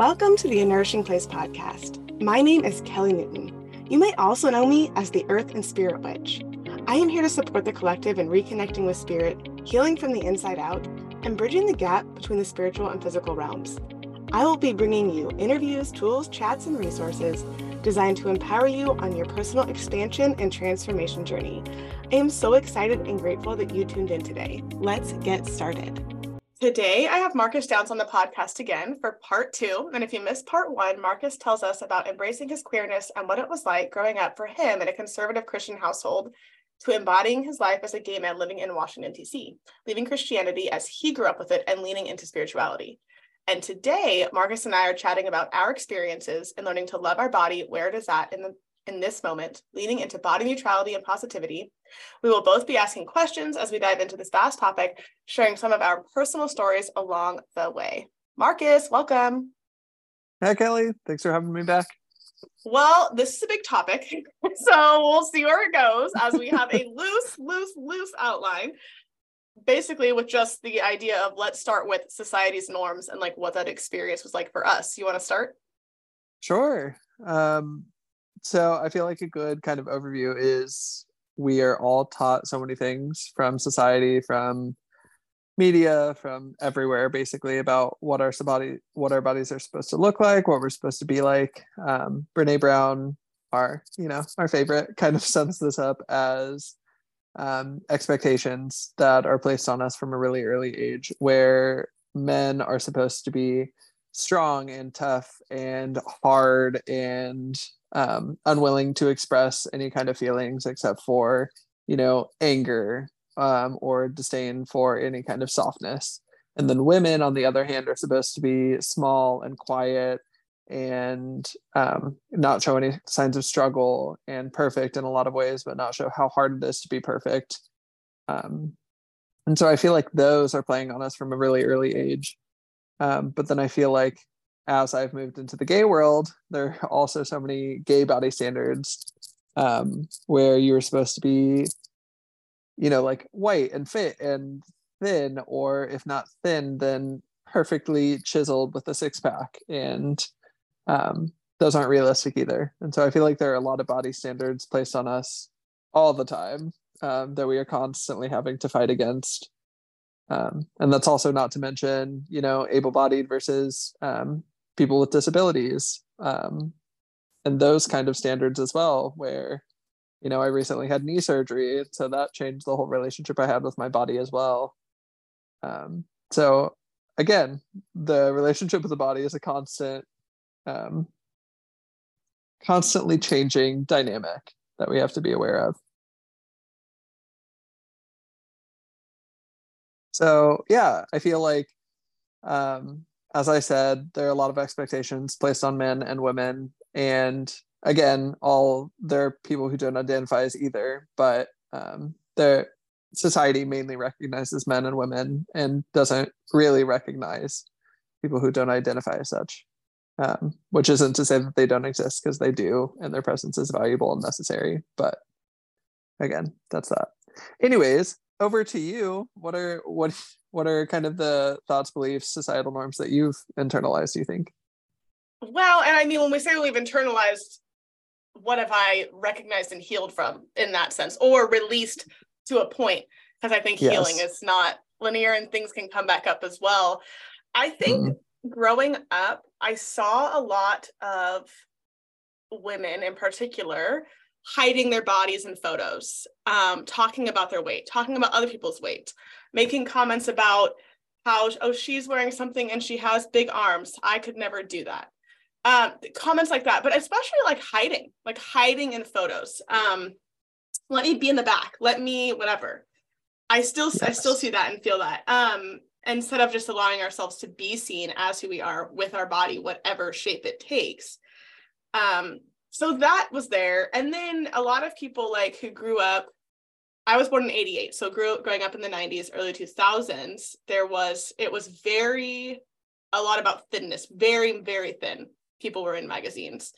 Welcome to the A Nourishing Place podcast. My name is Kelly Newton. You might also know me as the Earth and Spirit Witch. I am here to support the collective in reconnecting with spirit, healing from the inside out, and bridging the gap between the spiritual and physical realms. I will be bringing you interviews, tools, chats, and resources designed to empower you on your personal expansion and transformation journey. I am so excited and grateful that you tuned in today. Let's get started. Today, I have Marcus Downs on the podcast again for part two. And if you missed part one, Marcus tells us about embracing his queerness and what it was like growing up for him in a conservative Christian household to embodying his life as a gay man living in Washington, D.C., leaving Christianity as he grew up with it and leaning into spirituality. And today, Marcus and I are chatting about our experiences and learning to love our body where it is at in the in this moment, leaning into body neutrality and positivity. We will both be asking questions as we dive into this vast topic, sharing some of our personal stories along the way. Marcus, welcome. Hi, Kelly. Thanks for having me back. Well, this is a big topic. So we'll see where it goes as we have a loose, loose, loose outline. Basically, with just the idea of let's start with society's norms and like what that experience was like for us. You want to start? Sure. Um, so I feel like a good kind of overview is we are all taught so many things from society, from media, from everywhere, basically about what our body, what our bodies are supposed to look like, what we're supposed to be like. Um, Brene Brown, our you know our favorite, kind of sums this up as um, expectations that are placed on us from a really early age, where men are supposed to be strong and tough and hard and um, unwilling to express any kind of feelings except for you know anger um, or disdain for any kind of softness. And then women on the other hand are supposed to be small and quiet and um, not show any signs of struggle and perfect in a lot of ways but not show how hard it is to be perfect. Um, and so i feel like those are playing on us from a really early age. Um, but then i feel like as I've moved into the gay world, there are also so many gay body standards um, where you were supposed to be, you know, like white and fit and thin, or if not thin, then perfectly chiseled with a six pack. And um, those aren't realistic either. And so I feel like there are a lot of body standards placed on us all the time um, that we are constantly having to fight against. Um, and that's also not to mention, you know, able-bodied versus um, people with disabilities. Um, and those kind of standards as well where you know i recently had knee surgery so that changed the whole relationship i had with my body as well. Um, so again the relationship with the body is a constant um, constantly changing dynamic that we have to be aware of so yeah i feel like um, as I said, there are a lot of expectations placed on men and women. And again, all there are people who don't identify as either, but um, their society mainly recognizes men and women and doesn't really recognize people who don't identify as such. Um, which isn't to say that they don't exist because they do, and their presence is valuable and necessary. But again, that's that. Anyways, over to you. What are what what are kind of the thoughts, beliefs, societal norms that you've internalized, do you think? Well, and I mean, when we say we've internalized, what have I recognized and healed from in that sense, or released to a point? Because I think yes. healing is not linear and things can come back up as well. I think mm-hmm. growing up, I saw a lot of women in particular hiding their bodies in photos, um, talking about their weight, talking about other people's weight, making comments about how, oh, she's wearing something and she has big arms. I could never do that. Um, comments like that, but especially like hiding, like hiding in photos. Um, let me be in the back. Let me whatever. I still yes. I still see that and feel that. Um, instead of just allowing ourselves to be seen as who we are with our body, whatever shape it takes. Um, so that was there. And then a lot of people like who grew up i was born in 88 so grew growing up in the 90s early 2000s there was it was very a lot about thinness very very thin. People were in magazines.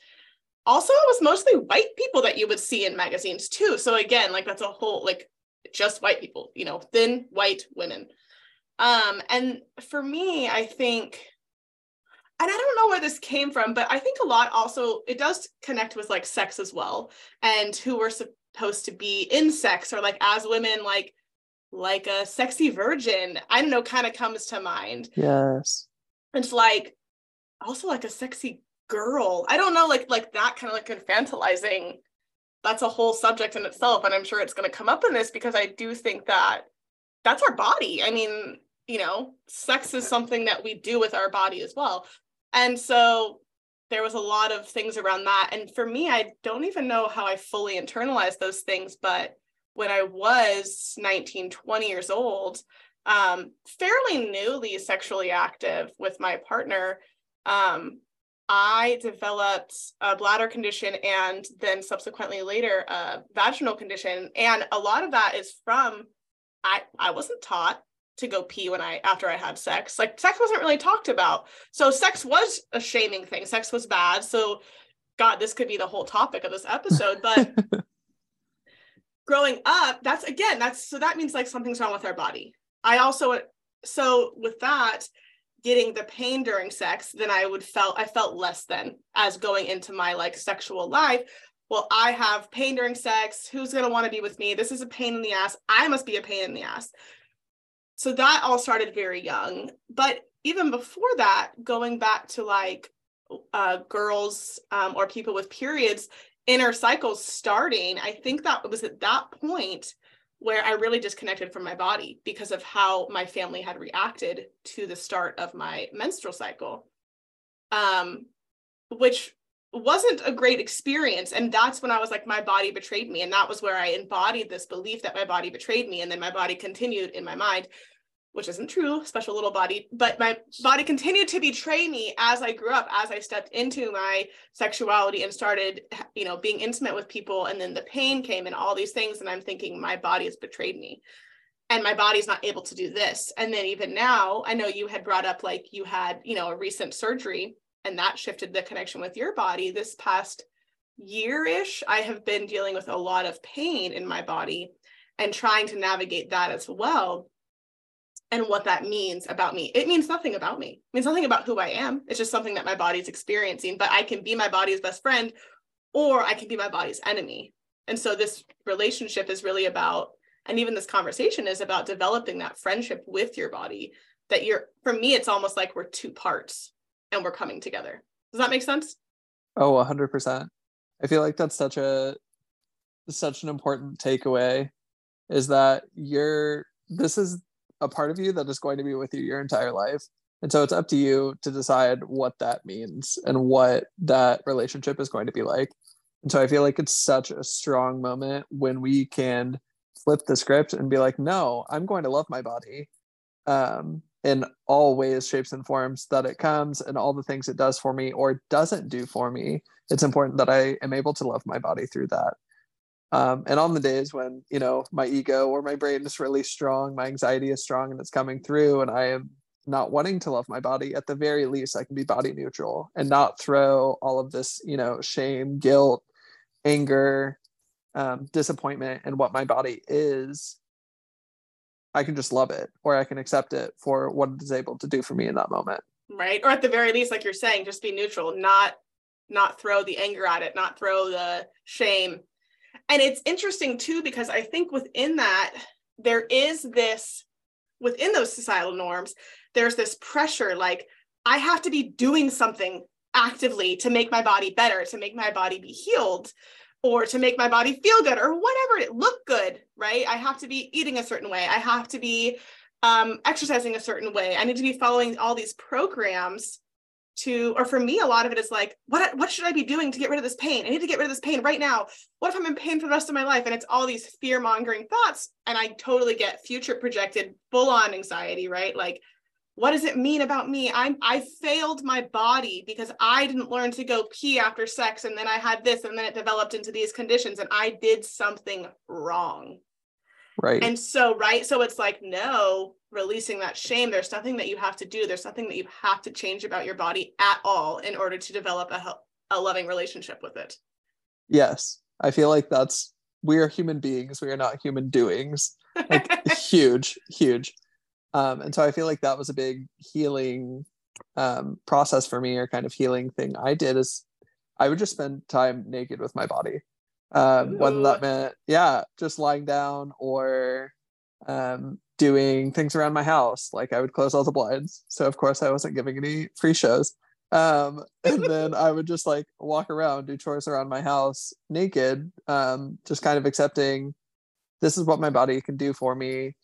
Also it was mostly white people that you would see in magazines too. So again like that's a whole like just white people you know thin white women. Um and for me i think and I don't know where this came from, but I think a lot also it does connect with like sex as well and who we're supposed to be in sex or like as women like like a sexy virgin. I don't know, kind of comes to mind. Yes. It's like also like a sexy girl. I don't know, like like that kind of like infantilizing. That's a whole subject in itself, and I'm sure it's going to come up in this because I do think that that's our body. I mean, you know, sex is something that we do with our body as well. And so there was a lot of things around that. And for me, I don't even know how I fully internalized those things. But when I was 19, 20 years old, um, fairly newly sexually active with my partner, um, I developed a bladder condition and then subsequently later a vaginal condition. And a lot of that is from I, I wasn't taught to go pee when I after I had sex. Like sex wasn't really talked about. So sex was a shaming thing. Sex was bad. So God, this could be the whole topic of this episode. But growing up, that's again, that's so that means like something's wrong with our body. I also so with that, getting the pain during sex, then I would felt I felt less than as going into my like sexual life. Well, I have pain during sex. Who's gonna want to be with me? This is a pain in the ass. I must be a pain in the ass so that all started very young. But even before that going back to like uh, girls um, or people with periods inner cycles starting i think that was at that point where i really disconnected from my body because of how my family had reacted to the start of my menstrual cycle. Um, which wasn't a great experience and that's when i was like my body betrayed me and that was where i embodied this belief that my body betrayed me and then my body continued in my mind which isn't true, special little body, but my body continued to betray me as I grew up, as I stepped into my sexuality and started, you know, being intimate with people. And then the pain came and all these things. And I'm thinking, my body has betrayed me. And my body's not able to do this. And then even now, I know you had brought up like you had, you know, a recent surgery and that shifted the connection with your body. This past year ish, I have been dealing with a lot of pain in my body and trying to navigate that as well and what that means about me. It means nothing about me. It means nothing about who I am. It's just something that my body's experiencing, but I can be my body's best friend or I can be my body's enemy. And so this relationship is really about and even this conversation is about developing that friendship with your body that you're for me it's almost like we're two parts and we're coming together. Does that make sense? Oh, 100%. I feel like that's such a such an important takeaway is that you're this is a part of you that is going to be with you your entire life. And so it's up to you to decide what that means and what that relationship is going to be like. And so I feel like it's such a strong moment when we can flip the script and be like, no, I'm going to love my body um, in all ways, shapes, and forms that it comes and all the things it does for me or doesn't do for me. It's important that I am able to love my body through that. Um, and on the days when you know my ego or my brain is really strong, my anxiety is strong, and it's coming through, and I am not wanting to love my body, at the very least, I can be body neutral and not throw all of this, you know, shame, guilt, anger, um, disappointment, and what my body is. I can just love it, or I can accept it for what it is able to do for me in that moment. Right, or at the very least, like you're saying, just be neutral, not not throw the anger at it, not throw the shame. And it's interesting too because i think within that there is this within those societal norms there's this pressure like i have to be doing something actively to make my body better to make my body be healed or to make my body feel good or whatever it look good right? I have to be eating a certain way. I have to be um, exercising a certain way. I need to be following all these programs to or for me a lot of it is like what what should i be doing to get rid of this pain? I need to get rid of this pain right now. What if i'm in pain for the rest of my life? And it's all these fear mongering thoughts and i totally get future projected full on anxiety right? Like what does it mean about me? I'm i failed my body because i didn't learn to go pee after sex and then i had this and then it developed into these conditions and i did something wrong. Right. And so right so it's like no releasing that shame. There's nothing that you have to do. There's nothing that you have to change about your body at all in order to develop a, a loving relationship with it. Yes. I feel like that's we are human beings. We are not human doings. Like huge huge um and so i feel like that was a big healing um, process for me or kind of healing thing I did is I would just spend time naked with my body. Um, whether that meant, yeah, just lying down or um, doing things around my house. Like I would close all the blinds. So, of course, I wasn't giving any free shows. Um, and then I would just like walk around, do chores around my house naked, um, just kind of accepting this is what my body can do for me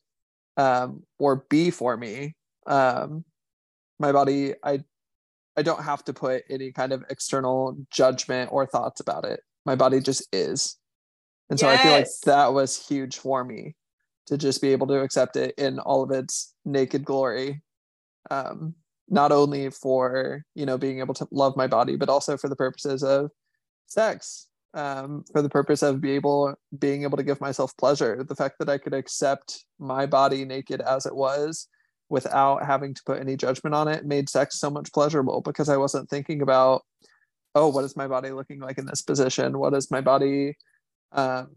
um, or be for me. Um, my body, I I don't have to put any kind of external judgment or thoughts about it. My body just is. And so yes. I feel like that was huge for me to just be able to accept it in all of its naked glory. Um, not only for, you know, being able to love my body, but also for the purposes of sex, um, for the purpose of be able being able to give myself pleasure. The fact that I could accept my body naked as it was without having to put any judgment on it made sex so much pleasurable because I wasn't thinking about, oh, what is my body looking like in this position? What is my body, um,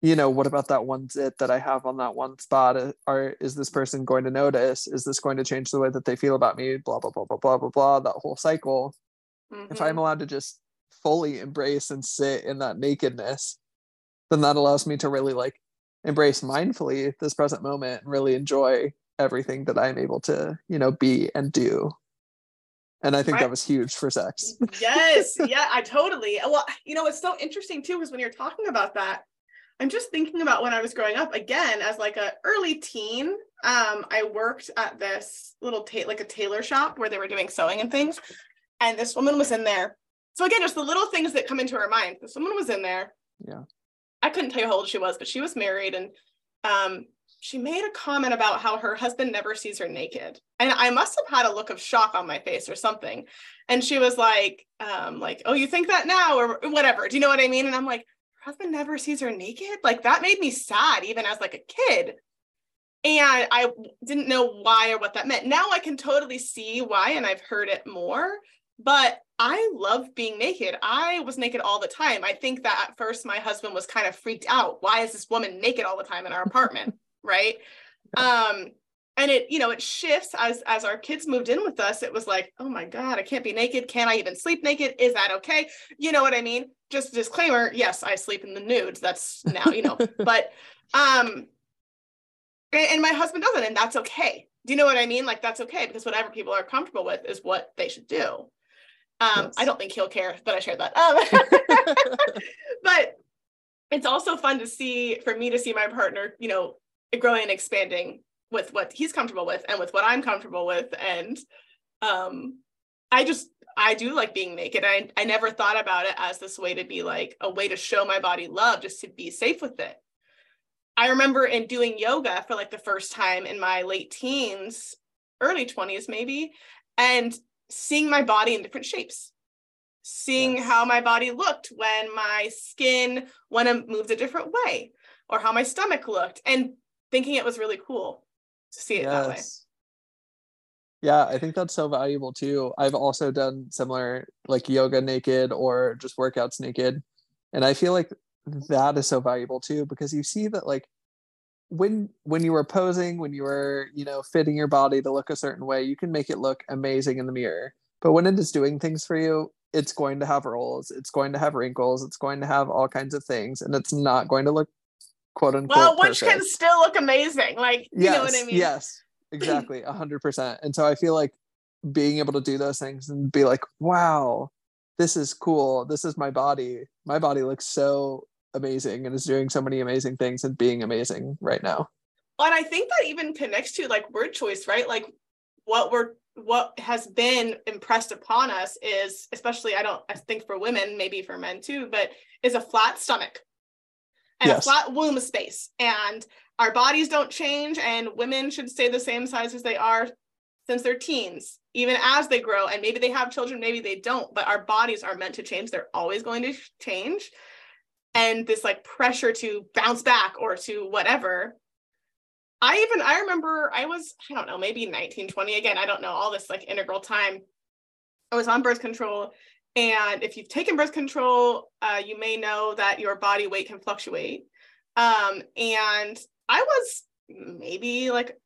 you know, what about that one zit that I have on that one spot? Or is this person going to notice? Is this going to change the way that they feel about me? Blah, blah, blah, blah, blah, blah, blah, that whole cycle. Mm-hmm. If I'm mm-hmm. allowed to just fully embrace and sit in that nakedness, then that allows me to really like embrace mindfully this present moment and really enjoy everything that I'm able to, you know, be and do. And I think right. that was huge for sex. yes. Yeah, I totally. Well, you know, it's so interesting too, because when you're talking about that, I'm just thinking about when I was growing up again as like a early teen. Um, I worked at this little ta- like a tailor shop where they were doing sewing and things. And this woman was in there. So again, just the little things that come into her mind. Woman was in there. Yeah. I couldn't tell you how old she was, but she was married and um she made a comment about how her husband never sees her naked. And i must have had a look of shock on my face or something. And she was like um like oh you think that now? or whatever. Do you know what i mean? And i'm like her husband never sees her naked? Like that made me sad even as like a kid. And i didn't know why or what that meant. Now i can totally see why and i've heard it more but I love being naked. I was naked all the time. I think that at first my husband was kind of freaked out. Why is this woman naked all the time in our apartment? right? Um and it you know it shifts as as our kids moved in with us. It was like oh my god i can't be naked. Can i even sleep naked? Is that okay? You know what i mean? Just disclaimer yes i sleep in the nudes. That's now you know but um and, and my husband doesn't and that's okay. Do you know what i mean? Like that's okay because whatever people are comfortable with is what they should do um yes. i don't think he'll care that i shared that um but it's also fun to see for me to see my partner you know growing and expanding with what he's comfortable with and with what I'm comfortable with. And um, I just, I do like being naked. I, I never thought about it as this way to be like a way to show my body love, just to be safe with it. I remember in doing yoga for like the first time in my late teens, early 20s maybe, and seeing my body in different shapes seeing yes. how my body looked when my skin when it moved a different way or how my stomach looked and thinking it was really cool to see it yes. that way. Yeah, I think that's so valuable too. I've also done similar like yoga naked or just workouts naked. And I feel like that is so valuable too because you see that like when when you were posing, when you were, you know, fitting your body to look a certain way, you can make it look amazing in the mirror. But when it is doing things for you, it's going to have rolls, it's going to have wrinkles, it's going to have all kinds of things, and it's not going to look quote unquote. Well, which perfect. can still look amazing. Like, you yes, know what I mean? Yes, exactly. A hundred percent. And so I feel like being able to do those things and be like, wow, this is cool. This is my body. My body looks so amazing and is doing so many amazing things and being amazing right now. And I think that even connects to like word choice, right? Like what we're what has been impressed upon us is especially I don't I think for women, maybe for men too, but is a flat stomach and yes. a flat womb space. And our bodies don't change, and women should stay the same size as they are since they're teens, even as they grow. And maybe they have children, maybe they don't, but our bodies are meant to change. They're always going to change. And this like pressure to bounce back or to whatever. I even, I remember I was, I don't know, maybe 19, 20 again, I don't know, all this like integral time. I was on birth control and if you've taken birth control, uh, you may know that your body weight can fluctuate. Um, and I was maybe like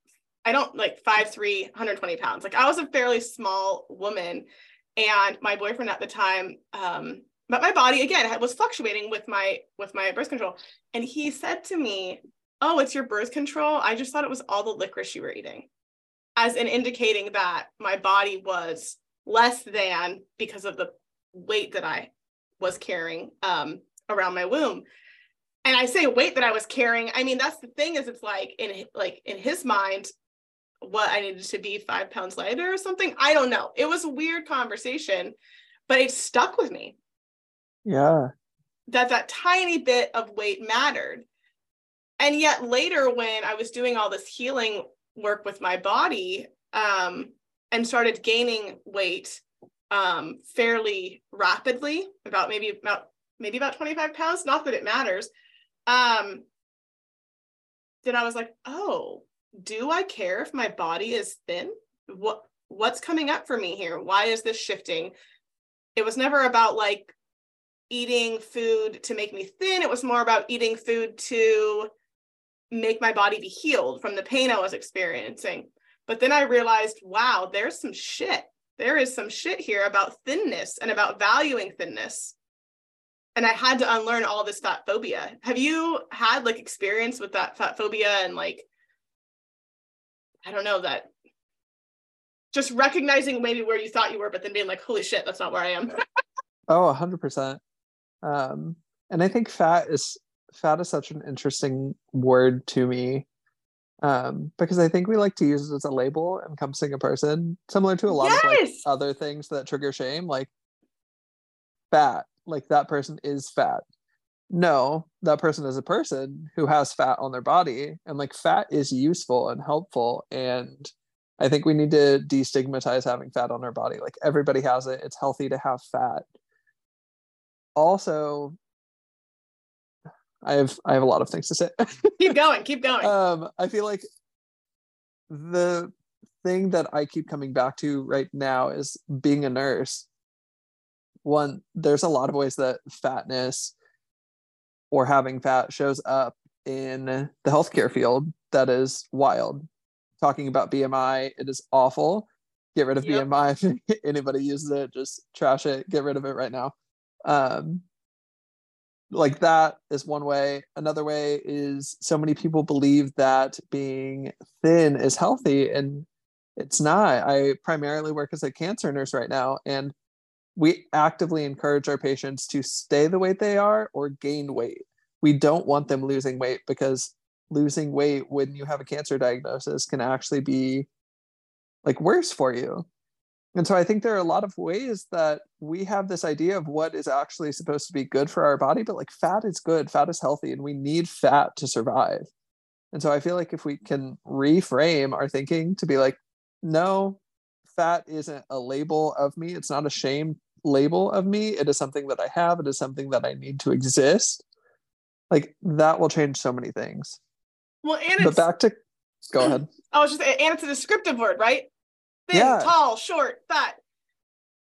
I don't like five three, 120 pounds. Like I was a fairly small woman, and my boyfriend at the time, um, but my body again was fluctuating with my with my birth control, and he said to me, "Oh, it's your birth control. I just thought it was all the licorice you were eating," as in indicating that my body was less than because of the weight that I was carrying um, around my womb and I say weight that I was carrying. I mean, that's the thing is it's like in like in his mind, what I needed to be five pounds lighter or something. I don't know. It was a weird conversation, but it stuck with me. Yeah. That that tiny bit of weight mattered. And yet later when I was doing all this healing work with my body um, and started gaining weight um, fairly rapidly, about maybe about maybe about 25 pounds, not that it matters. Um, then I was like, oh, do I care if my body is thin? What what's coming up for me here? Why is this shifting? It was never about like eating food to make me thin. It was more about eating food to make my body be healed from the pain I was experiencing. But then I realized, wow, there's some shit. There is some shit here about thinness and about valuing thinness. And I had to unlearn all this fat phobia. Have you had like experience with that fat phobia and like I don't know that just recognizing maybe where you thought you were, but then being like, holy shit, that's not where I am. oh, a hundred percent. Um, and I think fat is fat is such an interesting word to me. Um, because I think we like to use it as a label encompassing a person, similar to a lot yes! of like other things that trigger shame, like fat, like that person is fat no that person is a person who has fat on their body and like fat is useful and helpful and i think we need to destigmatize having fat on our body like everybody has it it's healthy to have fat also i have i have a lot of things to say keep going keep going um i feel like the thing that i keep coming back to right now is being a nurse one there's a lot of ways that fatness or having fat shows up in the healthcare field that is wild. Talking about BMI, it is awful. Get rid of yep. BMI. If anybody uses it, just trash it. Get rid of it right now. Um, like that is one way. Another way is so many people believe that being thin is healthy, and it's not. I primarily work as a cancer nurse right now, and we actively encourage our patients to stay the weight they are or gain weight. We don't want them losing weight because losing weight when you have a cancer diagnosis can actually be like worse for you. And so I think there are a lot of ways that we have this idea of what is actually supposed to be good for our body, but like fat is good, fat is healthy, and we need fat to survive. And so I feel like if we can reframe our thinking to be like, no, fat isn't a label of me. It's not a shame label of me. It is something that I have. It is something that I need to exist. Like that will change so many things. Well, and but back to go ahead. I was just and it's a descriptive word, right? Thin, yeah. tall, short, fat.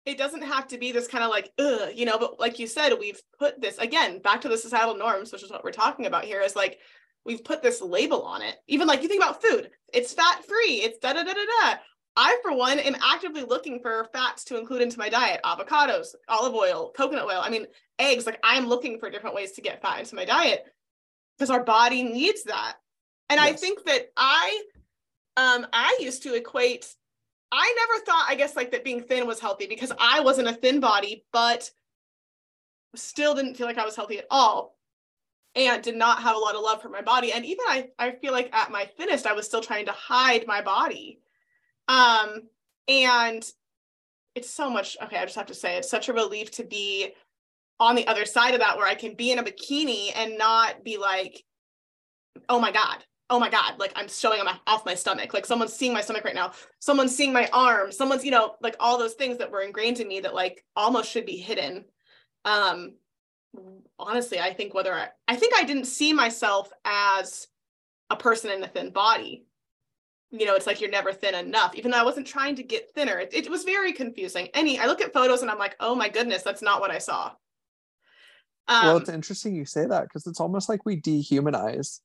It doesn't have to be this kind of like, ugh, you know, but like you said, we've put this again back to the societal norms, which is what we're talking about here, is like we've put this label on it. Even like you think about food, it's fat free, it's da da da da da. I, for one, am actively looking for fats to include into my diet avocados, olive oil, coconut oil. I mean, eggs. Like, I'm looking for different ways to get fat into my diet because our body needs that. And yes. I think that I, um, I used to equate, I never thought, I guess, like that being thin was healthy because I wasn't a thin body, but still didn't feel like I was healthy at all. And did not have a lot of love for my body. And even I, I feel like at my thinnest, I was still trying to hide my body. Um, and it's so much, okay, I just have to say, it's such a relief to be on the other side of that where I can be in a bikini and not be like, oh my God, oh my God, like I'm showing off my stomach. Like someone's seeing my stomach right now. Someone's seeing my arm. Someone's, you know, like all those things that were ingrained in me that like almost should be hidden. Um, honestly, I think whether I, I think I didn't see myself as a person in a thin body you know, it's like you're never thin enough, even though I wasn't trying to get thinner. It, it, was very confusing. Any, I look at photos and I'm like, oh my goodness, that's not what I saw. Um, well, it's interesting you say that because it's almost like we dehumanize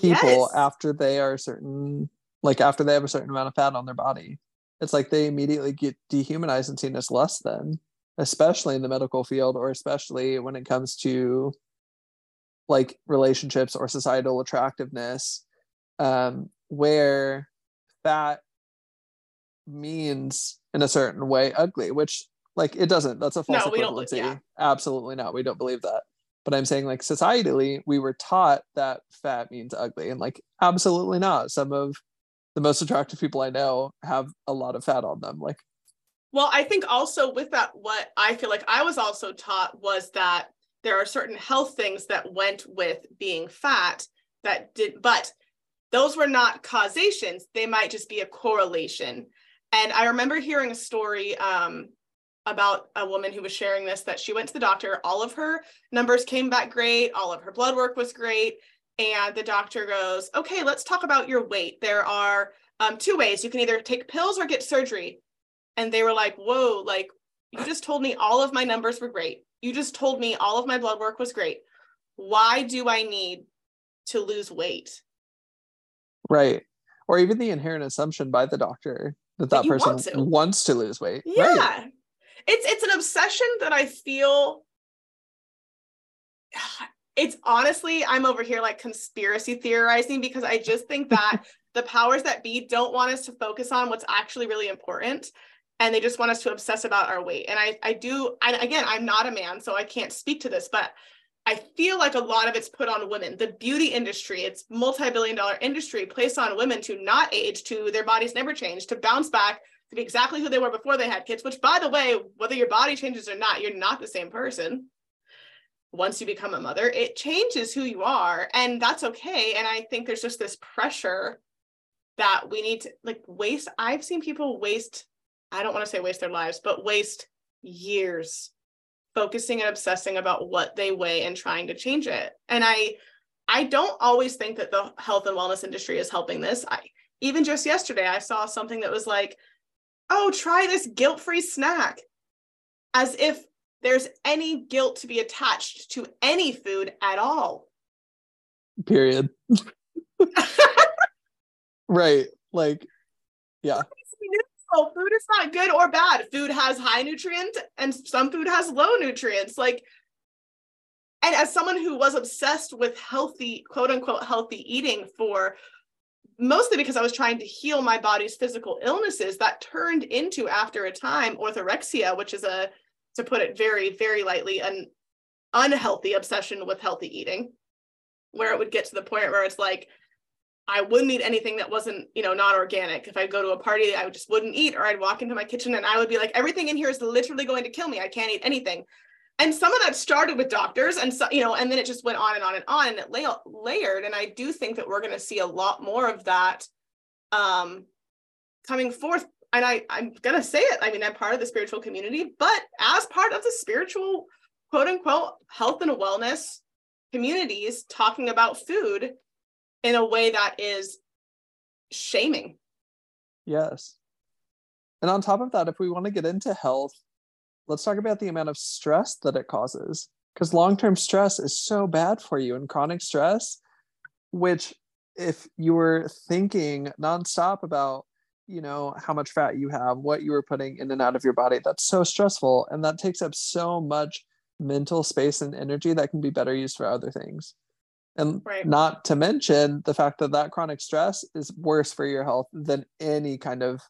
people yes. after they are certain like after they have a certain amount of fat on their body. It's like they immediately get dehumanized and seen as less than, especially in the medical field or especially when it comes to like relationships or societal attractiveness, um, where fat means in a certain way ugly, which like it doesn't. That's a false no, equivalency. Yeah. Absolutely not. We don't believe that. But I'm saying like societally, we were taught that fat means ugly, and like absolutely not. Some of the most attractive people I know have a lot of fat on them. Like, well, I think also with that, what I feel like I was also taught was that there are certain health things that went with being fat that did, but those were not causations. They might just be a correlation. And I remember hearing a story um, about a woman who was sharing this that she went to the doctor. All of her numbers came back great. All of her blood work was great. And the doctor goes, okay, let's talk about your weight. There are um, two ways. You can either take pills or get surgery. And they were like, whoa, like you just told me all of my numbers were great. You just told me all of my blood work was great. Why do I need to lose weight? Right. Or even the inherent assumption by the doctor that that, that person want to. wants to lose weight. Yeah. Right. It's it's an obsession that I feel it's honestly I'm over here like conspiracy theorizing because I just think that the powers that be don't want us to focus on what's actually really important and they just want us to obsess about our weight. And I I do I again I'm not a man so I can't speak to this but I feel like a lot of it's put on women. The beauty industry, it's multi-billion dollar industry placed on women to not age, to their bodies never change, to bounce back, to be exactly who they were before they had kids, which by the way, whether your body changes or not, you're not the same person. Once you become a mother, it changes who you are. And that's okay. And I think there's just this pressure that we need to like waste. I've seen people waste, I don't want to say waste their lives, but waste years focusing and obsessing about what they weigh and trying to change it. And I I don't always think that the health and wellness industry is helping this. I even just yesterday I saw something that was like, "Oh, try this guilt-free snack." As if there's any guilt to be attached to any food at all. Period. right. Like yeah oh, food is not good or bad. Food has high nutrients and some food has low nutrients. Like, and as someone who was obsessed with healthy, quote unquote, healthy eating for mostly because I was trying to heal my body's physical illnesses, that turned into, after a time, orthorexia, which is a, to put it very, very lightly, an unhealthy obsession with healthy eating, where it would get to the point where it's like, I wouldn't eat anything that wasn't, you know, not organic. If I go to a party, I just wouldn't eat, or I'd walk into my kitchen and I would be like, everything in here is literally going to kill me. I can't eat anything. And some of that started with doctors, and so, you know, and then it just went on and on and on, and it lay- layered. And I do think that we're going to see a lot more of that um, coming forth. And I, I'm going to say it. I mean, I'm part of the spiritual community, but as part of the spiritual, quote unquote, health and wellness communities talking about food in a way that is shaming. Yes. And on top of that, if we want to get into health, let's talk about the amount of stress that it causes. Because long term stress is so bad for you, and chronic stress, which if you were thinking nonstop about, you know, how much fat you have, what you were putting in and out of your body, that's so stressful. And that takes up so much mental space and energy that can be better used for other things and right. not to mention the fact that that chronic stress is worse for your health than any kind of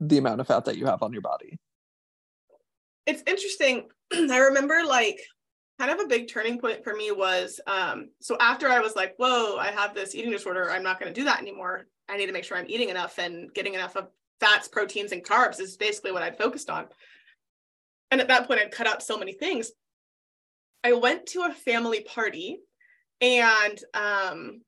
the amount of fat that you have on your body it's interesting. I remember like kind of a big turning point for me was um so after i was like whoa i have this eating disorder. I'm not going to do that anymore. I need to make sure i'm eating enough and getting enough of fats proteins and carbs is basically what i'd focused on. And at that point i'd cut out so many things. I went to a family party and um,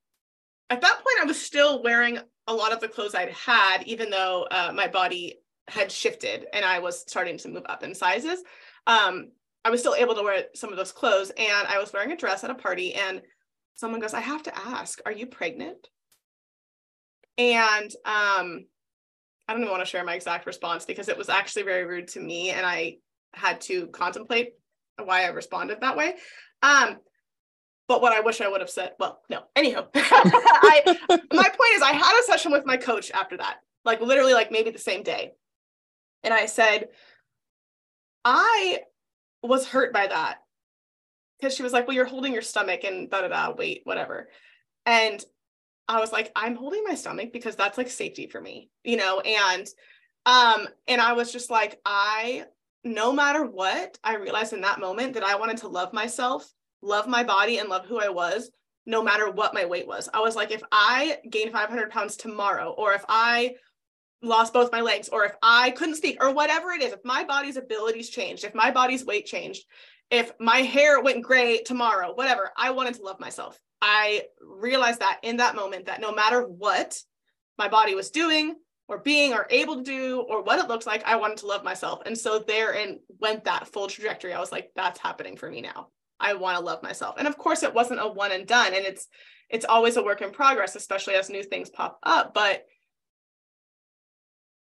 at that point, I was still wearing a lot of the clothes I'd had, even though uh, my body had shifted and I was starting to move up in sizes. Um, I was still able to wear some of those clothes. And I was wearing a dress at a party, and someone goes, I have to ask, are you pregnant? And um, I don't even want to share my exact response because it was actually very rude to me. And I had to contemplate why I responded that way. Um, but what I wish I would have said, well, no. Anyhow, I my point is I had a session with my coach after that, like literally like maybe the same day. And I said, I was hurt by that. Because she was like, Well, you're holding your stomach and da da da, wait, whatever. And I was like, I'm holding my stomach because that's like safety for me, you know, and um, and I was just like, I no matter what, I realized in that moment that I wanted to love myself love my body and love who I was, no matter what my weight was. I was like, if I gain 500 pounds tomorrow, or if I lost both my legs, or if I couldn't speak, or whatever it is, if my body's abilities changed, if my body's weight changed, if my hair went gray tomorrow, whatever, I wanted to love myself. I realized that in that moment that no matter what my body was doing or being or able to do or what it looks like, I wanted to love myself. And so therein went that full trajectory. I was like, that's happening for me now. I want to love myself. And of course it wasn't a one and done and it's it's always a work in progress especially as new things pop up, but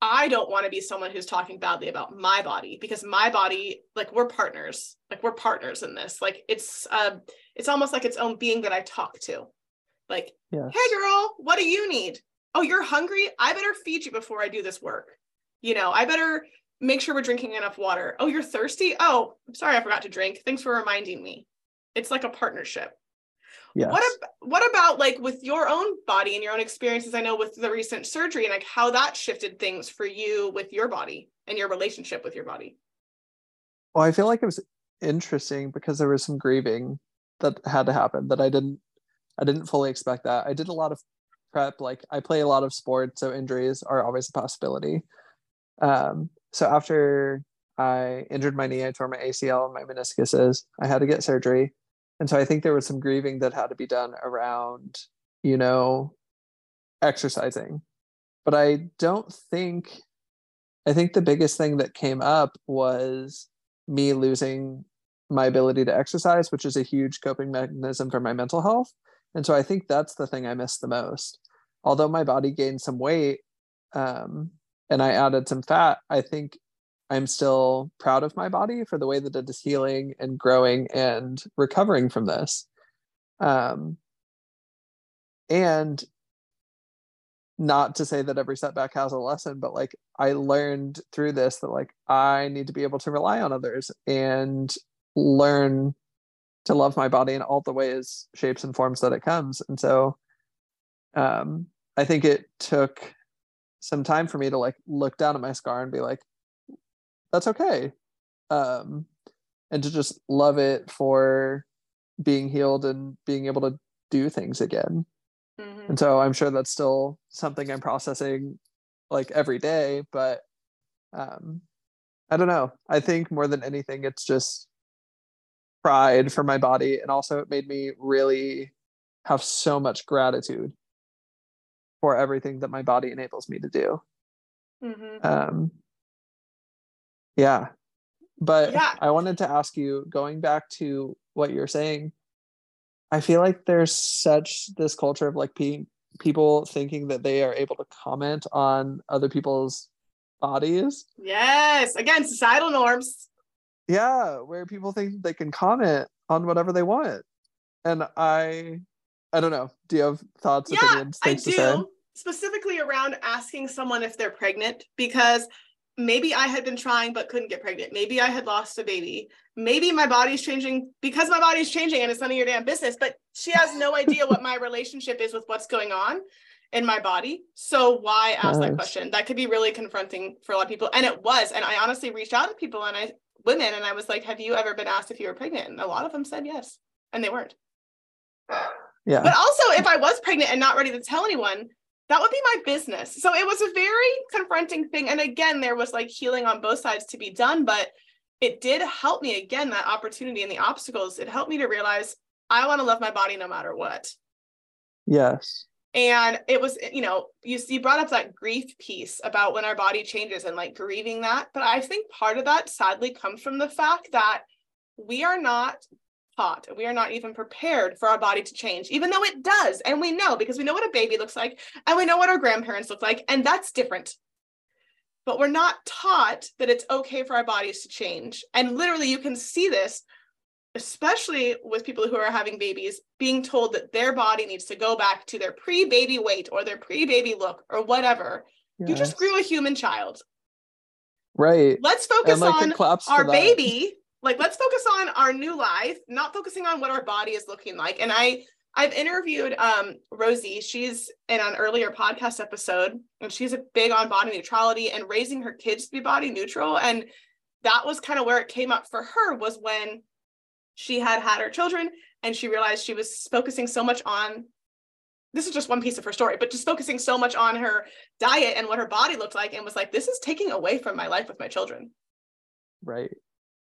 I don't want to be someone who's talking badly about my body because my body like we're partners. Like we're partners in this. Like it's uh it's almost like its own being that I talk to. Like, yes. "Hey girl, what do you need?" "Oh, you're hungry? I better feed you before I do this work." You know, I better make sure we're drinking enough water. Oh, you're thirsty? Oh, I'm sorry, I forgot to drink. Thanks for reminding me. It's like a partnership. Yes. What ab- what about like with your own body and your own experiences? I know with the recent surgery and like how that shifted things for you with your body and your relationship with your body. Well, I feel like it was interesting because there was some grieving that had to happen that I didn't I didn't fully expect that. I did a lot of prep like I play a lot of sports so injuries are always a possibility. Um so after I injured my knee, I tore my ACL and my meniscuses. I had to get surgery. And so I think there was some grieving that had to be done around, you know, exercising. But I don't think, I think the biggest thing that came up was me losing my ability to exercise, which is a huge coping mechanism for my mental health. And so I think that's the thing I miss the most. Although my body gained some weight, um, and I added some fat, I think I'm still proud of my body for the way that it is healing and growing and recovering from this. Um, and not to say that every setback has a lesson, but like I learned through this that like I need to be able to rely on others and learn to love my body in all the ways, shapes, and forms that it comes. And so um, I think it took some time for me to like look down at my scar and be like that's okay um and to just love it for being healed and being able to do things again mm-hmm. and so i'm sure that's still something i'm processing like every day but um i don't know i think more than anything it's just pride for my body and also it made me really have so much gratitude for everything that my body enables me to do. Mm-hmm. Um, yeah. But yeah. I wanted to ask you, going back to what you're saying, I feel like there's such this culture of like pe- people thinking that they are able to comment on other people's bodies. Yes. Again, societal norms. Yeah, where people think they can comment on whatever they want. And I I don't know. Do you have thoughts, yeah, opinions, things I do. to say? Specifically around asking someone if they're pregnant, because maybe I had been trying but couldn't get pregnant. Maybe I had lost a baby. Maybe my body's changing because my body's changing and it's none of your damn business. But she has no idea what my relationship is with what's going on in my body. So why ask that question? That could be really confronting for a lot of people. And it was. And I honestly reached out to people and I women and I was like, have you ever been asked if you were pregnant? And a lot of them said yes. And they weren't. Yeah. But also, if I was pregnant and not ready to tell anyone, that would be my business. So it was a very confronting thing. And again, there was like healing on both sides to be done, but it did help me again, that opportunity and the obstacles. It helped me to realize I want to love my body no matter what. Yes. And it was, you know, you, you brought up that grief piece about when our body changes and like grieving that. But I think part of that sadly comes from the fact that we are not taught. We are not even prepared for our body to change, even though it does. And we know because we know what a baby looks like and we know what our grandparents look like, and that's different. But we're not taught that it's okay for our bodies to change. And literally, you can see this especially with people who are having babies, being told that their body needs to go back to their pre baby weight or their pre baby look or whatever. Yes. You just grew a human child. Right. Let's focus like, on our baby. Like, let's focus on our new life, not focusing on what our body is looking like. And I, I've interviewed um, Rosie. She's in an earlier podcast episode, and she's a big on body neutrality and raising her kids to be body neutral. And that was kind of where it came up for her was when she had had her children and she realized she was focusing so much on this is just one piece of her story, but just focusing so much on her diet and what her body looked like and was like, this is taking away from my life with my children. Right.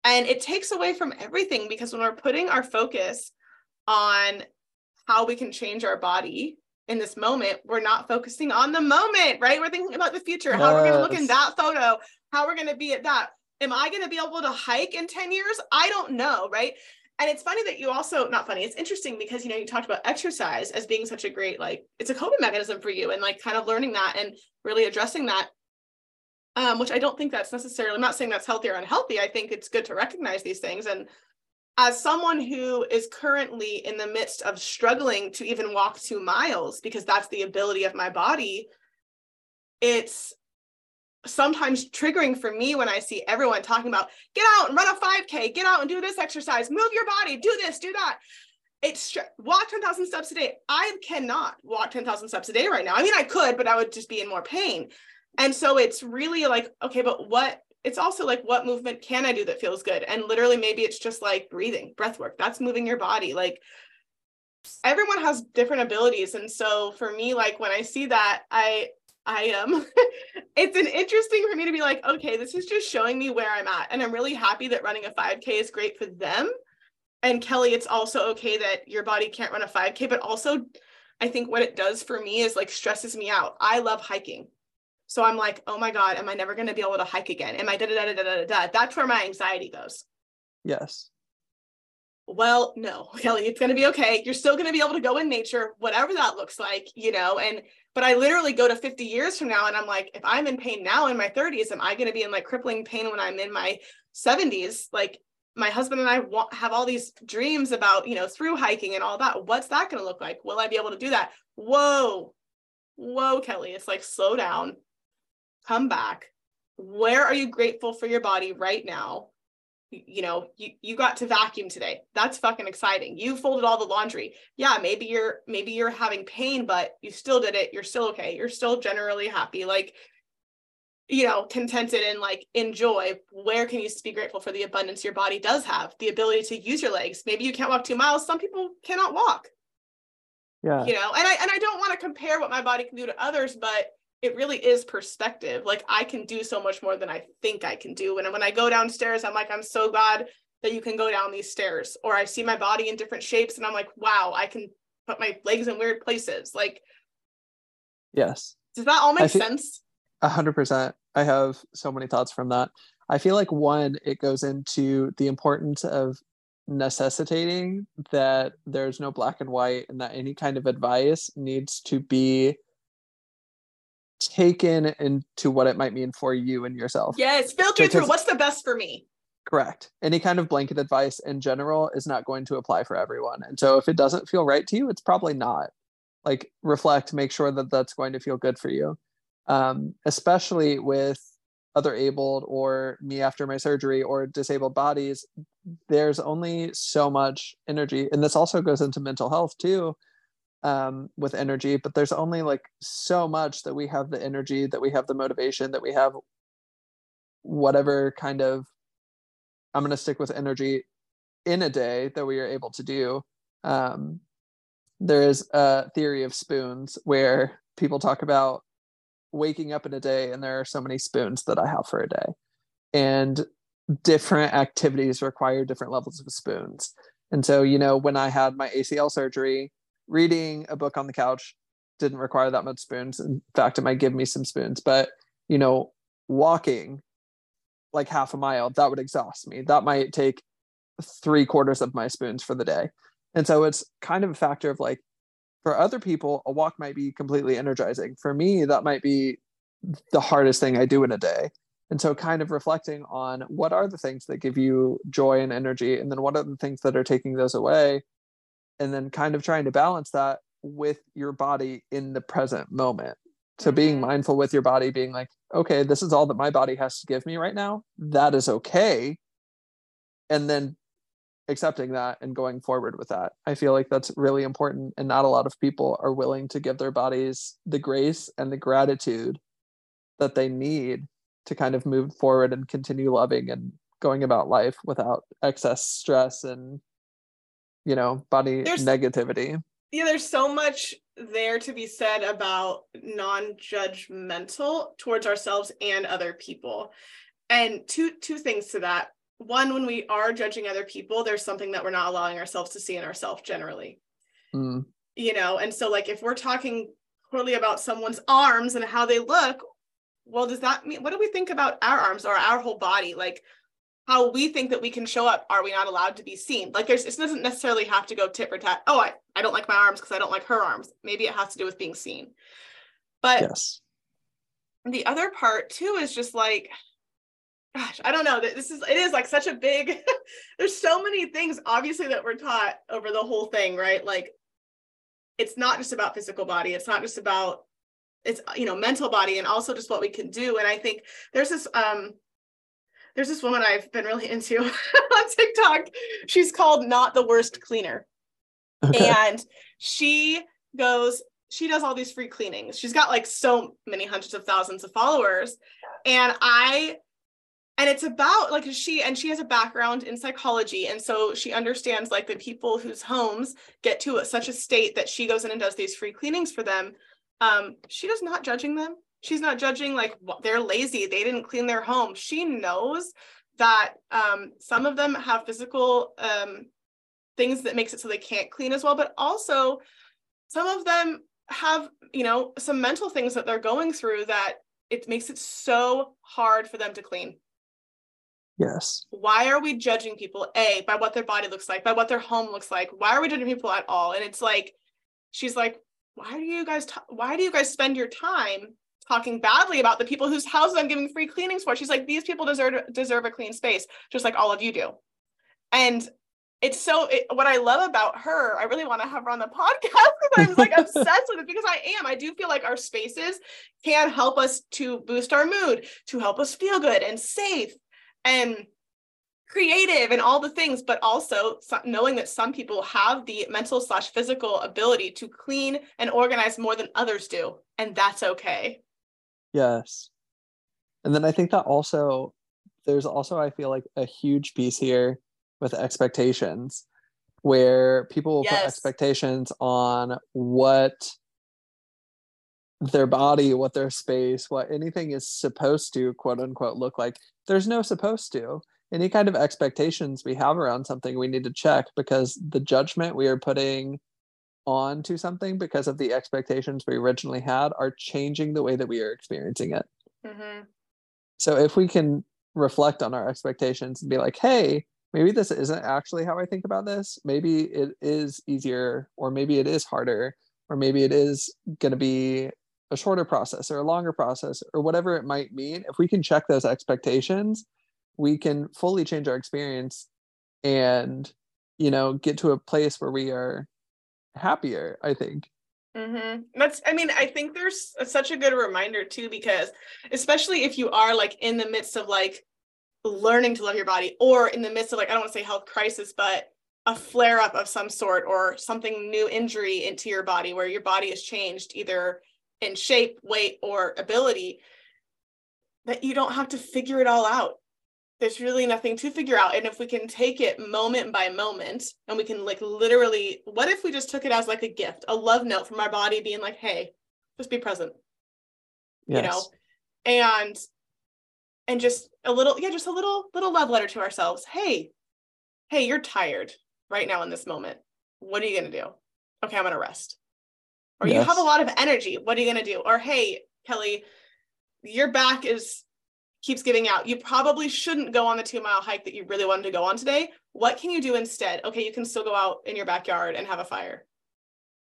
And it takes away from everything because when we're putting our focus on how we can change our body in this moment, we're not focusing on the moment, right? We're thinking about the future, yes. how we're going to look in that photo, how we're going to be at that. Am I going to be able to hike in 10 years? I don't know, right? And it's funny that you also, not funny, it's interesting because, you know, you talked about exercise as being such a great, like, it's a coping mechanism for you and like kind of learning that and really addressing that. Um, which I don't think that's necessarily, I'm not saying that's healthy or unhealthy. I think it's good to recognize these things. And as someone who is currently in the midst of struggling to even walk two miles because that's the ability of my body, it's sometimes triggering for me when I see everyone talking about get out and run a 5K, get out and do this exercise, move your body, do this, do that. It's walk 10,000 steps a day. I cannot walk 10,000 steps a day right now. I mean, I could, but I would just be in more pain. And so it's really like, okay, but what? It's also like, what movement can I do that feels good? And literally, maybe it's just like breathing, breath work. That's moving your body. Like, everyone has different abilities. And so for me, like, when I see that, I, I am. Um, it's an interesting for me to be like, okay, this is just showing me where I'm at. And I'm really happy that running a 5K is great for them. And Kelly, it's also okay that your body can't run a 5K, but also I think what it does for me is like stresses me out. I love hiking. So I'm like, oh my God, am I never going to be able to hike again? Am I da da da da da da? That's where my anxiety goes. Yes. Well, no, Kelly, it's going to be okay. You're still going to be able to go in nature, whatever that looks like, you know, and but I literally go to 50 years from now and I'm like, if I'm in pain now in my 30s, am I going to be in like crippling pain when I'm in my 70s? Like my husband and I want, have all these dreams about, you know, through hiking and all that. What's that going to look like? Will I be able to do that? Whoa, whoa, Kelly, it's like slow down, come back. Where are you grateful for your body right now? you know you, you got to vacuum today. That's fucking exciting. You folded all the laundry. Yeah maybe you're maybe you're having pain but you still did it. You're still okay. You're still generally happy. Like you know contented and like enjoy where can you be grateful for the abundance your body does have? The ability to use your legs. Maybe you can't walk two miles. Some people cannot walk. Yeah. You know and i and i don't want to compare what my body can do to others but it really is perspective. Like I can do so much more than I think I can do. And when I go downstairs, I'm like, I'm so glad that you can go down these stairs. Or I see my body in different shapes and I'm like, wow, I can put my legs in weird places. Like, yes. Does that all make sense? A hundred percent. I have so many thoughts from that. I feel like one, it goes into the importance of necessitating that there's no black and white and that any kind of advice needs to be taken into what it might mean for you and yourself. Yes, filter through what's the best for me. Correct. Any kind of blanket advice in general is not going to apply for everyone. And so if it doesn't feel right to you, it's probably not. Like reflect, make sure that that's going to feel good for you. Um, especially with other abled or me after my surgery or disabled bodies, there's only so much energy. And this also goes into mental health too um, with energy, but there's only like so much that we have the energy, that we have the motivation, that we have whatever kind of I'm going to stick with energy in a day that we are able to do. Um, there is a theory of spoons where people talk about waking up in a day and there are so many spoons that I have for a day. And different activities require different levels of spoons. And so, you know, when I had my ACL surgery, reading a book on the couch didn't require that much spoons. In fact, it might give me some spoons, but you know, walking like half a mile, that would exhaust me. That might take three quarters of my spoons for the day. And so it's kind of a factor of like, for other people, a walk might be completely energizing. For me, that might be the hardest thing I do in a day. and so kind of reflecting on what are the things that give you joy and energy and then what are the things that are taking those away and then kind of trying to balance that with your body in the present moment. So being mm-hmm. mindful with your body being like okay this is all that my body has to give me right now. That is okay. And then accepting that and going forward with that. I feel like that's really important and not a lot of people are willing to give their bodies the grace and the gratitude that they need to kind of move forward and continue loving and going about life without excess stress and you know body there's, negativity. Yeah there's so much there to be said about non-judgmental towards ourselves and other people. And two two things to that. One when we are judging other people there's something that we're not allowing ourselves to see in ourselves generally. Mm. you know and so like if we're talking poorly about someone's arms and how they look well does that mean what do we think about our arms or our whole body? Like how we think that we can show up are we not allowed to be seen? Like there's it doesn't necessarily have to go tit for tat. Oh i, I don't like my arms because i don't like her arms. Maybe it has to do with being seen. But yes. the other part too is just like gosh i don't know. That this is it is like such a big there's so many things obviously that we're taught over the whole thing right? Like it's not just about physical body. It's not just about it's you know mental body and also just what we can do. And i think there's this um there's this woman i've been really into on tiktok. She's called not the worst cleaner. Okay. and she goes she does all these free cleanings. She's got like so many hundreds of thousands of followers. And i and it's about like she and she has a background in psychology. And so she understands like the people whose homes get to a, such a state that she goes in and does these free cleanings for them. Um, she does not judging them. She's not judging like they're lazy, they didn't clean their home. She knows that um, some of them have physical um, things that makes it so they can't clean as well, but also some of them have, you know, some mental things that they're going through that it makes it so hard for them to clean. Yes. Why are we judging people? A, by what their body looks like, by what their home looks like. Why are we judging people at all? And it's like, she's like, why do you guys t- why do you guys spend your time talking badly about the people whose houses I'm giving free cleanings for? She's like, these people deserve deserve a clean space, just like all of you do. And it's so it, what I love about her. I really want to have her on the podcast because I'm like obsessed with it because I am. I do feel like our spaces can help us to boost our mood, to help us feel good and safe. And creative and all the things but also knowing that some people have the mental slash physical ability to clean and organize more than others do and that's okay yes and then i think that also there's also i feel like a huge piece here with expectations where people will yes. put expectations on what their body, what their space, what anything is supposed to quote unquote look like. There's no supposed to any kind of expectations we have around something we need to check because the judgment we are putting on to something because of the expectations we originally had are changing the way that we are experiencing it mm-hmm. so if we can reflect on our expectations and be like hey maybe this isn't actually how i think about this maybe it is easier or maybe it is harder or maybe it is going to be a shorter process or a longer process or whatever it might mean if we can check those expectations we can fully change our experience and you know get to a place where we are happier i think mm-hmm. that's i mean i think there's such a good reminder too because especially if you are like in the midst of like learning to love your body or in the midst of like i don't want to say health crisis but a flare up of some sort or something new injury into your body where your body has changed either in shape weight or ability that you don't have to figure it all out there's really nothing to figure out. And if we can take it moment by moment and we can like literally what if we just took it as like a gift a love note from our body being like hey just be present. Yes. you know? And and just a little yeah just a little little love letter to ourselves. Hey hey you're tired right now in this moment. What are you going to do? Okay i'm going to rest. Or yes. you have a lot of energy. What are you going to do? Or hey kelly your back is keeps giving out. You probably shouldn't go on the two mile hike that you really wanted to go on today. What can you do instead? Okay, you can still go out in your backyard and have a fire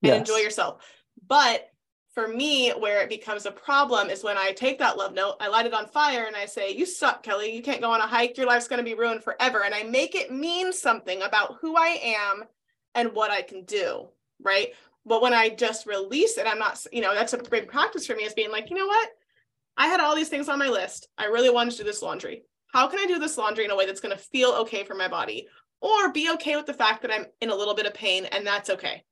and yes. enjoy yourself. But for me, where it becomes a problem is when I take that love note, I light it on fire and I say, You suck, Kelly. You can't go on a hike. Your life's going to be ruined forever. And I make it mean something about who I am and what I can do. Right. But when I just release it, I'm not, you know, that's a big practice for me is being like, you know what? I had all these things on my list. I really wanted to do this laundry. How can I do this laundry in a way that's going to feel okay for my body or be okay with the fact that I'm in a little bit of pain and that's okay?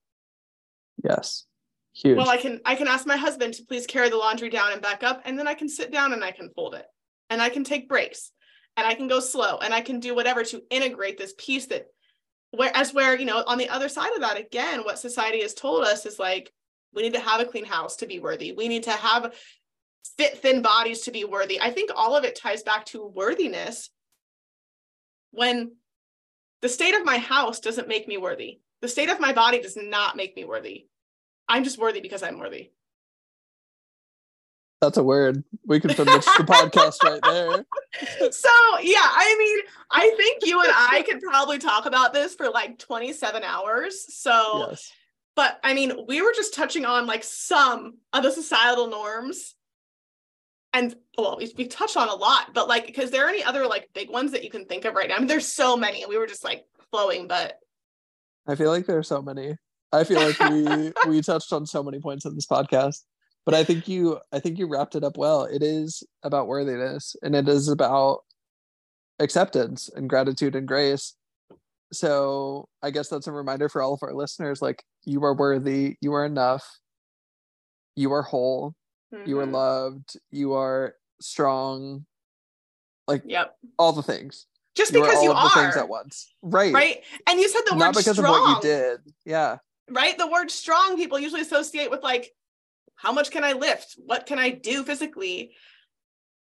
Yes. Huge. Well, I can I can ask my husband to please carry the laundry down and back up and then I can sit down and I can fold it. And I can take breaks and I can go slow and I can do whatever to integrate this piece that whereas where, you know, on the other side of that again, what society has told us is like we need to have a clean house to be worthy. We need to have fit thin bodies to be worthy. I think all of it ties back to worthiness when the state of my house doesn't make me worthy. The state of my body does not make me worthy. I'm just worthy because I'm worthy. That's a word. We can finish the podcast right there. So, yeah, I mean, I think you and I could probably talk about this for like 27 hours. So, yes. but I mean, we were just touching on like some of the societal norms and well we, we touched on a lot but like because there are any other like big ones that you can think of right now? I mean there's so many we were just like flowing but i feel like there's so many. I feel like we we touched on so many points in this podcast but i think you i think you wrapped it up well. It is about worthiness and it is about acceptance and gratitude and grace. So i guess that's a reminder for all of our listeners like you are worthy you are enough you are whole Mm-hmm. You are mm-hmm. loved. You are strong. Like yep. all the things. Just you because are you are things at once. Right. Right. And you said the Not word because strong. of what you did. Yeah. Right. The word strong people usually associate with like, how much can I lift? What can I do physically?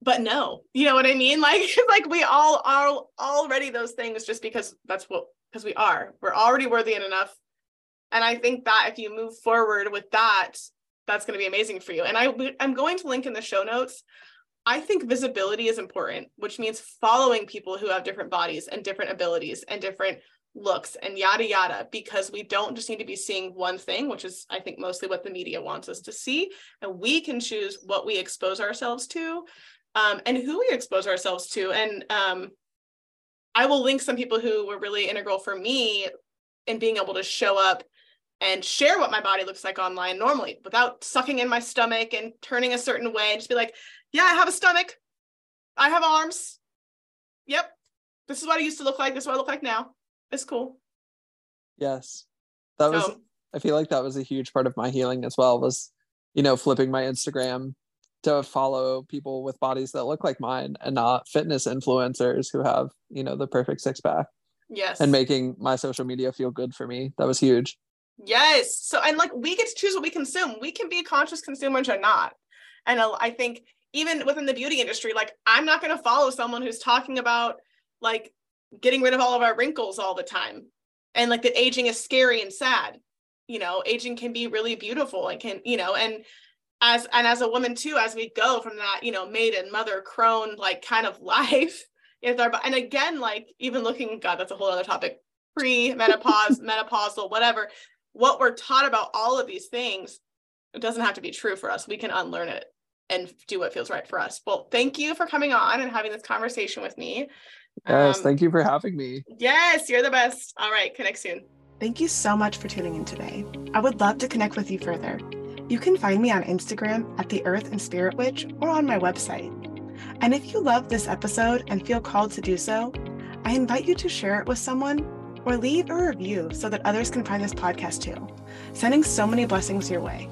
But no, you know what I mean? Like, like we all are already those things just because that's what because we are. We're already worthy and enough. And I think that if you move forward with that, that's going to be amazing for you. And I I'm going to link in the show notes. I think visibility is important, which means following people who have different bodies and different abilities and different looks and yada yada because we don't just need to be seeing one thing which is i think mostly what the media wants us to see and we can choose what we expose ourselves to um, and who we expose ourselves to and um, i will link some people who were really integral for me in being able to show up and share what my body looks like online normally without sucking in my stomach and turning a certain way and just be like, yeah, I have a stomach. I have arms. Yep. This is what I used to look like. This is what I look like now. It's cool. Yes. That so, was I feel like that was a huge part of my healing as well was, you know, flipping my Instagram to follow people with bodies that look like mine and not fitness influencers who have, you know, the perfect six pack. Yes. And making my social media feel good for me. That was huge. Yes. So, and like we get to choose what we consume. We can be conscious consumers or not. And uh, I think even within the beauty industry, like I'm not going to follow someone who's talking about like getting rid of all of our wrinkles all the time and like that aging is scary and sad. You know, aging can be really beautiful and can, you know, and as and as a woman too, as we go from that, you know, maiden, mother, crone, like kind of life. If our, and again, like even looking, God, that's a whole other topic pre-menopause, menopausal, whatever what we're taught about all of these things it doesn't have to be true for us. We can unlearn it and do what feels right for us. Well thank you for coming on and having this conversation with me. Yes um, thank you for having me. Yes you're the best. All right connect soon. Thank you so much for tuning in today. I would love to connect with you further. You can find me on instagram at the earth and spirit witch or on my website. And if you love this episode and feel called to do so i invite you to share it with someone or leave a review so that others can find this podcast too. Sending so many blessings your way.